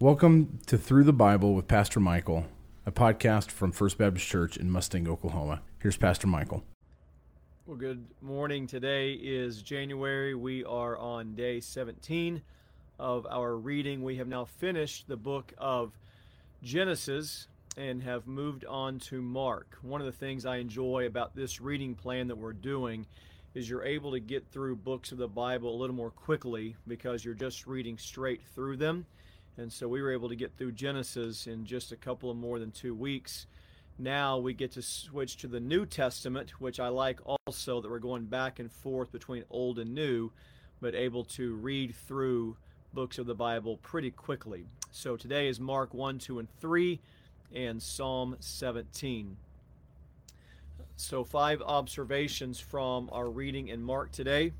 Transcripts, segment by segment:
Welcome to Through the Bible with Pastor Michael, a podcast from First Baptist Church in Mustang, Oklahoma. Here's Pastor Michael. Well, good morning. Today is January. We are on day 17 of our reading. We have now finished the book of Genesis and have moved on to Mark. One of the things I enjoy about this reading plan that we're doing is you're able to get through books of the Bible a little more quickly because you're just reading straight through them. And so we were able to get through Genesis in just a couple of more than two weeks. Now we get to switch to the New Testament, which I like also that we're going back and forth between Old and New, but able to read through books of the Bible pretty quickly. So today is Mark 1, 2, and 3, and Psalm 17. So, five observations from our reading in Mark today.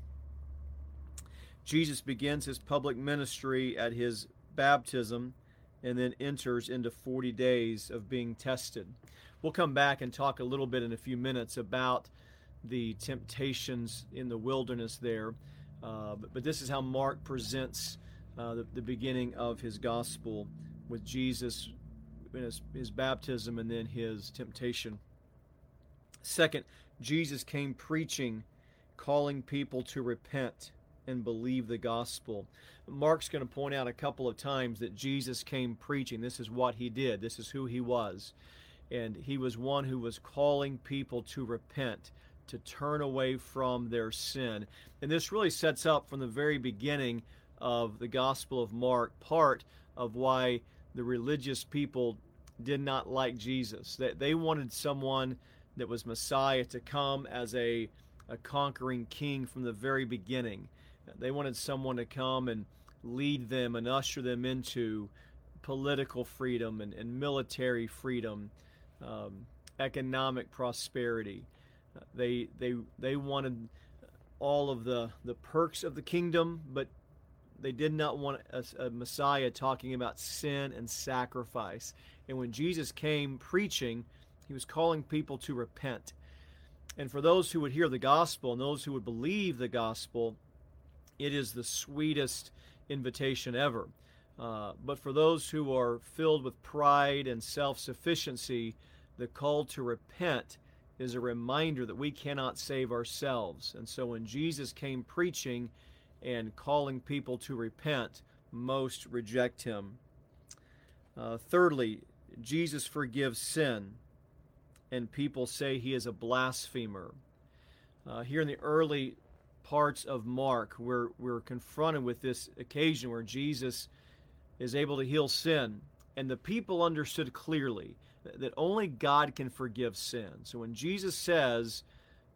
Jesus begins his public ministry at his baptism and then enters into 40 days of being tested. We'll come back and talk a little bit in a few minutes about the temptations in the wilderness there. Uh, but, but, this is how Mark presents uh, the, the, beginning of his gospel with Jesus in his, his baptism and then his temptation. Second, Jesus came preaching, calling people to repent and believe the gospel. Mark's going to point out a couple of times that Jesus came preaching. This is what he did, this is who he was. And he was one who was calling people to repent, to turn away from their sin. And this really sets up from the very beginning of the Gospel of Mark part of why the religious people did not like Jesus. That they wanted someone that was Messiah to come as a, a conquering king from the very beginning. They wanted someone to come and lead them and usher them into political freedom and, and military freedom, um, economic prosperity. Uh, they, they, they wanted all of the, the perks of the kingdom, but they did not want a, a Messiah talking about sin and sacrifice. And when Jesus came preaching, he was calling people to repent. And for those who would hear the gospel and those who would believe the gospel, it is the sweetest invitation ever. Uh, but for those who are filled with pride and self sufficiency, the call to repent is a reminder that we cannot save ourselves. And so when Jesus came preaching and calling people to repent, most reject him. Uh, thirdly, Jesus forgives sin, and people say he is a blasphemer. Uh, here in the early parts of Mark, we're, we're confronted with this occasion where Jesus is able to heal sin. And the people understood clearly that only God can forgive sin. So when Jesus says,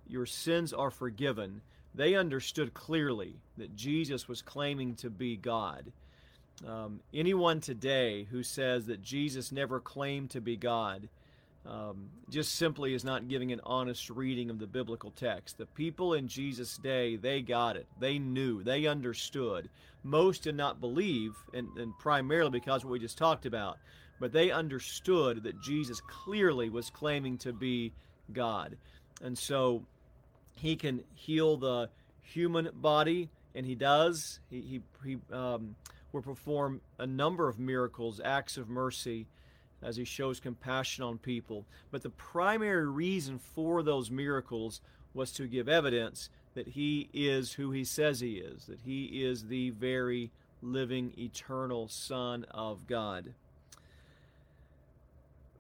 Your sins are forgiven, they understood clearly that Jesus was claiming to be God. Um, anyone today who says that Jesus never claimed to be God um, just simply is not giving an honest reading of the biblical text. The people in Jesus' day, they got it. They knew. They understood. Most did not believe, and, and primarily because what we just talked about, but they understood that Jesus clearly was claiming to be God. And so he can heal the human body, and he does. He, he, he um, will perform a number of miracles, acts of mercy as he shows compassion on people. But the primary reason for those miracles was to give evidence that he is who he says he is, that he is the very living, eternal Son of God.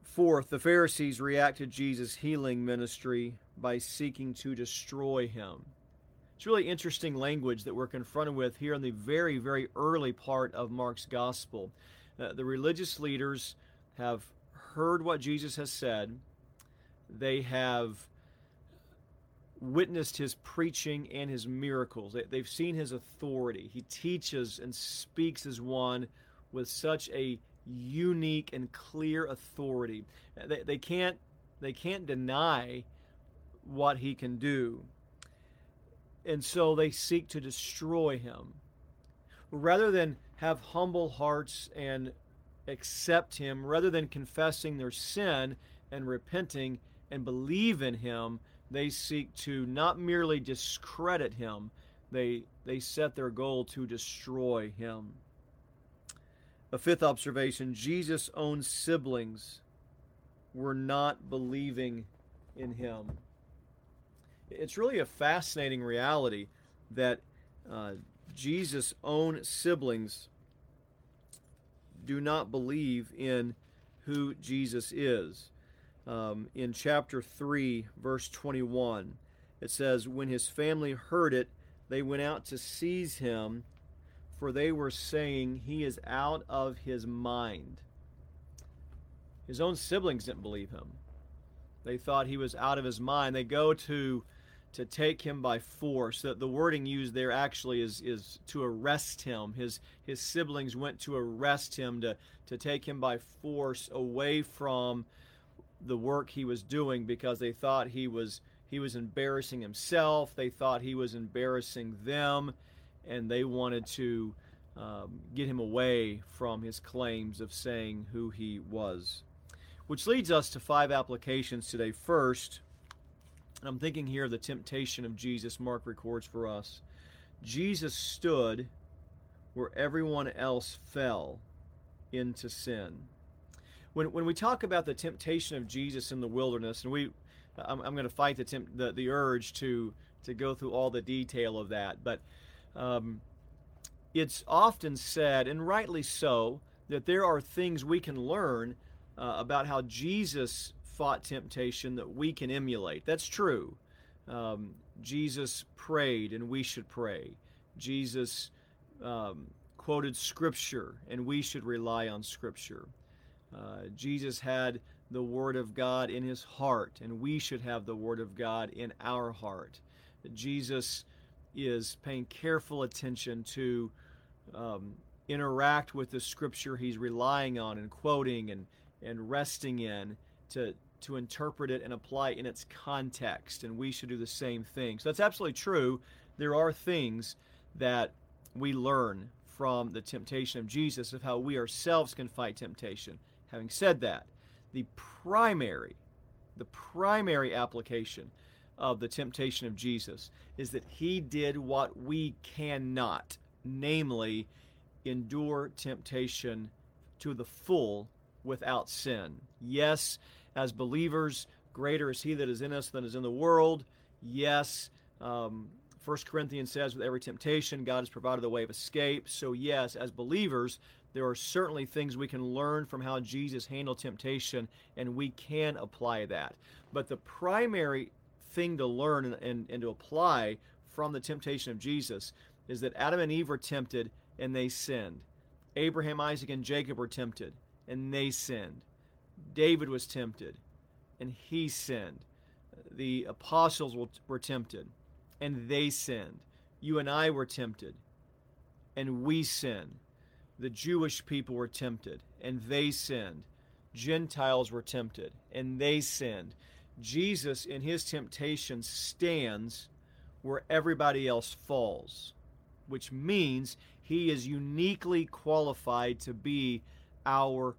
Fourth, the Pharisees reacted Jesus' healing ministry by seeking to destroy him. It's really interesting language that we're confronted with here in the very, very early part of Mark's gospel. Uh, the religious leaders have heard what Jesus has said, they have witnessed his preaching and his miracles. They've seen his authority. He teaches and speaks as one with such a unique and clear authority. They, they can't they can't deny what he can do. And so they seek to destroy him. Rather than have humble hearts and accept him rather than confessing their sin and repenting and believe in him they seek to not merely discredit him they they set their goal to destroy him A fifth observation Jesus' own siblings were not believing in him. It's really a fascinating reality that uh, Jesus' own siblings do not believe in who Jesus is. Um, in chapter 3, verse 21, it says, When his family heard it, they went out to seize him, for they were saying, He is out of his mind. His own siblings didn't believe him. They thought he was out of his mind. They go to to take him by force. The, the wording used there actually is, is to arrest him. His his siblings went to arrest him to, to take him by force away from the work he was doing because they thought he was he was embarrassing himself. They thought he was embarrassing them, and they wanted to um, get him away from his claims of saying who he was. Which leads us to five applications today. First, I'm thinking here of the temptation of Jesus, Mark records for us. Jesus stood where everyone else fell into sin. When, when we talk about the temptation of Jesus in the wilderness, and we, I'm, I'm going to fight the, temp, the, the urge to, to go through all the detail of that, but um, it's often said, and rightly so, that there are things we can learn uh, about how Jesus fought temptation that we can emulate. That's true. Um, Jesus prayed, and we should pray. Jesus um, quoted Scripture, and we should rely on Scripture. Uh, Jesus had the Word of God in his heart, and we should have the Word of God in our heart. Jesus is paying careful attention to um, interact with the Scripture he's relying on and quoting and, and resting in to, to interpret it and apply it in its context, and we should do the same thing. So that's absolutely true. There are things that we learn from the temptation of Jesus of how we ourselves can fight temptation. Having said that, the primary, the primary application of the temptation of Jesus is that he did what we cannot, namely, endure temptation to the full without sin. Yes, as believers, greater is he that is in us than is in the world. Yes, um, 1 Corinthians says, with every temptation, God has provided the way of escape. So, yes, as believers, there are certainly things we can learn from how Jesus handled temptation, and we can apply that. But the primary thing to learn and, and, and to apply from the temptation of Jesus is that Adam and Eve were tempted and they sinned. Abraham, Isaac, and Jacob were tempted and they sinned. David was tempted and he sinned. The apostles were tempted and they sinned. You and I were tempted and we sinned. The Jewish people were tempted and they sinned. Gentiles were tempted and they sinned. Jesus, in his temptation, stands where everybody else falls, which means he is uniquely qualified to be our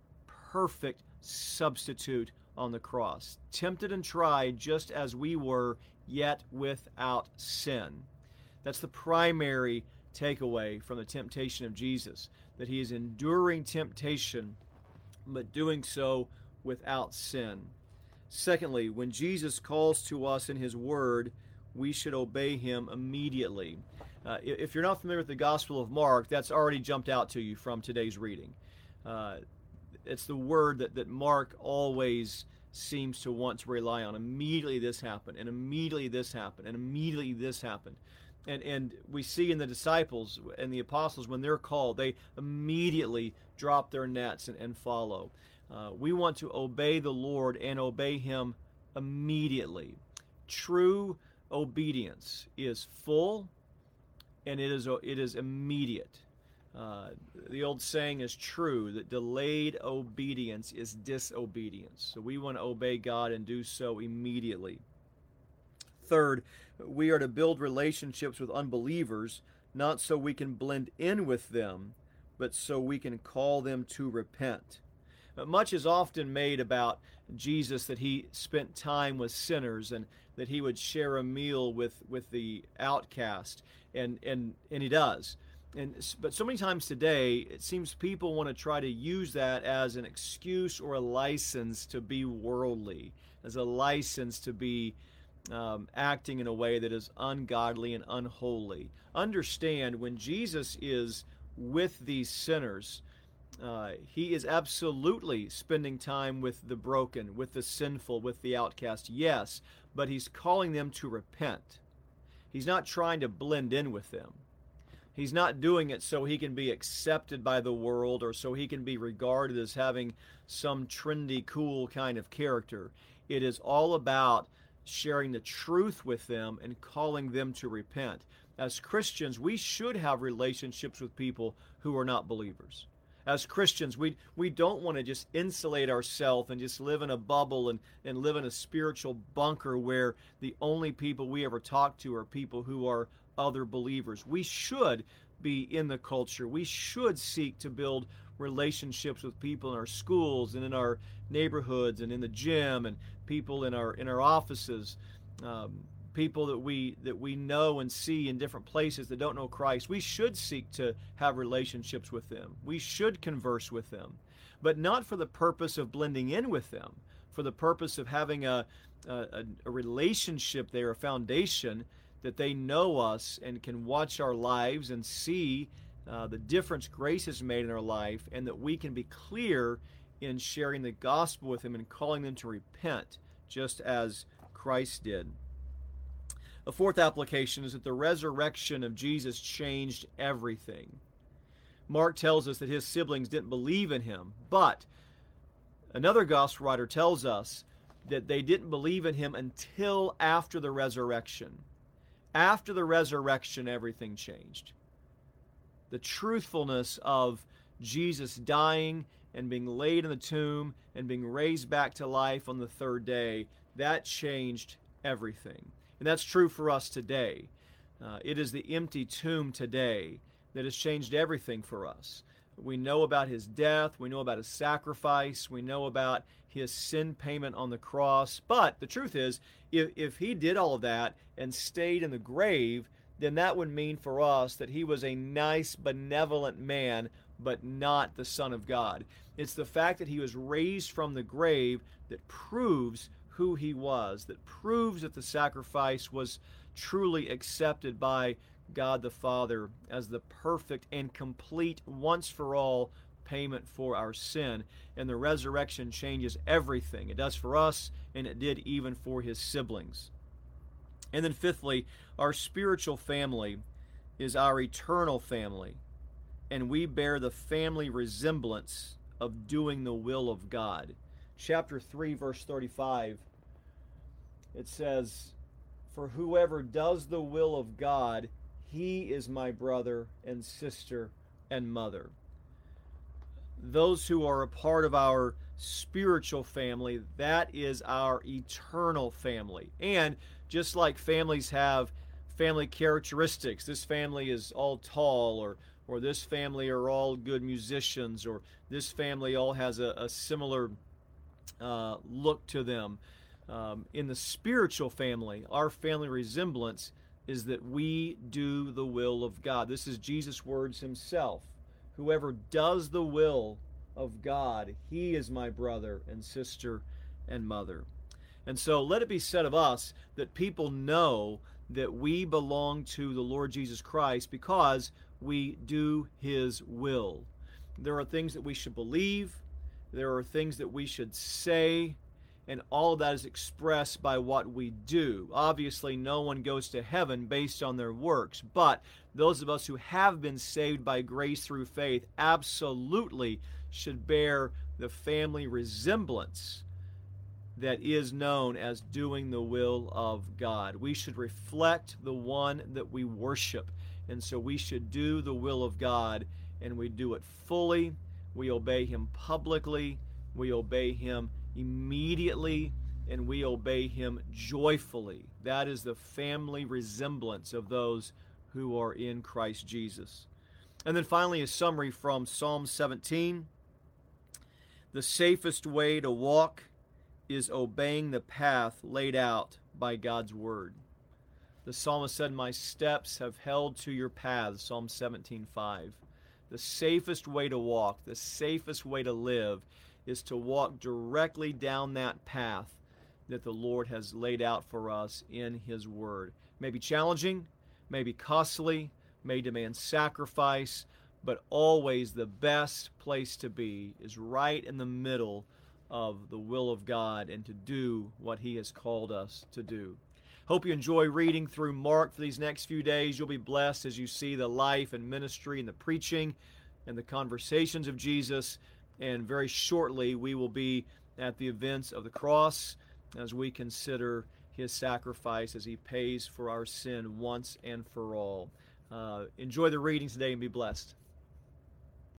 perfect substitute on the cross, tempted and tried just as we were, yet without sin. That's the primary takeaway from the temptation of Jesus, that he is enduring temptation, but doing so without sin. Secondly, when Jesus calls to us in his word, we should obey him immediately. Uh, if you're not familiar with the Gospel of Mark, that's already jumped out to you from today's reading. Uh, it's the word that, that Mark always seems to want to rely on. Immediately this happened, and immediately this happened, and immediately this happened. And, and we see in the disciples and the apostles, when they're called, they immediately drop their nets and, and follow. Uh, we want to obey the Lord and obey Him immediately. True obedience is full and it is, it is immediate. Uh, the old saying is true that delayed obedience is disobedience. So we want to obey God and do so immediately. Third, we are to build relationships with unbelievers, not so we can blend in with them, but so we can call them to repent. Much is often made about Jesus that he spent time with sinners and that he would share a meal with, with the outcast, and, and, and he does. And but so many times today it seems people want to try to use that as an excuse or a license to be worldly as a license to be um, acting in a way that is ungodly and unholy. Understand when jesus is with these sinners uh, he is absolutely spending time with the broken with the sinful with the outcast yes but he's calling them to repent. He's not trying to blend in with them He's not doing it so he can be accepted by the world or so he can be regarded as having some trendy, cool kind of character. It is all about sharing the truth with them and calling them to repent. As Christians, we should have relationships with people who are not believers. As Christians, we, we don't want to just insulate ourselves and just live in a bubble and, and live in a spiritual bunker where the only people we ever talk to are people who are other believers. We should be in the culture. We should seek to build relationships with people in our schools and in our neighborhoods and in the gym and people in our in our offices. Um, people that we that we know and see in different places that don't know Christ, we should seek to have relationships with them. We should converse with them, but not for the purpose of blending in with them, for the purpose of having a a, a relationship there, a foundation that they know us and can watch our lives and see uh, the difference grace has made in our life, and that we can be clear in sharing the gospel with them and calling them to repent, just as Christ did. A fourth application is that the resurrection of Jesus changed everything. Mark tells us that his siblings didn't believe in him, but another gospel writer tells us that they didn't believe in him until after the resurrection. After the resurrection, everything changed. The truthfulness of Jesus dying and being laid in the tomb and being raised back to life on the third day, that changed everything. And that's true for us today. Uh, it is the empty tomb today that has changed everything for us. We know about his death, we know about his sacrifice, we know about his sin payment on the cross. But the truth is, if, if he did all of that and stayed in the grave, then that would mean for us that he was a nice, benevolent man, but not the Son of God. It's the fact that he was raised from the grave that proves who he was, that proves that the sacrifice was truly accepted by God the Father as the perfect and complete, once for all payment for our sin. And the resurrection changes everything. It does for us, and it did even for his siblings. And then, fifthly, our spiritual family is our eternal family, and we bear the family resemblance of doing the will of God. Chapter 3, verse 35, it says, For whoever does the will of God, he is my brother and sister and mother those who are a part of our spiritual family, that is our eternal family. And just like families have family characteristics, this family is all tall, or or this family are all good musicians, or this family all has a, a similar uh, look to them. Um, in the spiritual family, our family resemblance is that we do the will of God. This is Jesus' words himself. Whoever does the will of God, he is my brother and sister and mother. And so let it be said of us that people know that we belong to the Lord Jesus Christ because we do his will. There are things that we should believe, there are things that we should say, and all of that is expressed by what we do. Obviously, no one goes to heaven based on their works, but those of us who have been saved by grace through faith absolutely should bear the family resemblance that is known as doing the will of God. We should reflect the one that we worship. And so we should do the will of God, and we do it fully. We obey Him publicly. We obey Him immediately and we obey him joyfully. That is the family resemblance of those who are in Christ Jesus. And then finally, a summary from Psalm 17. The safest way to walk is obeying the path laid out by God's Word. The psalmist said, My steps have held to your paths, Psalm 17:5. The safest way to walk, the safest way to live, is to walk directly down that path that the Lord has laid out for us in His Word. May be challenging, may be costly, may demand sacrifice, but always the best place to be is right in the middle of the will of God and to do what He has called us to do. Hope you enjoy reading through Mark for these next few days. You'll be blessed as you see the life and ministry and the preaching and the conversations of Jesus. And very shortly, we will be at the events of the cross as we consider his sacrifice as he pays for our sin once and for all. Uh, enjoy the reading today and be blessed.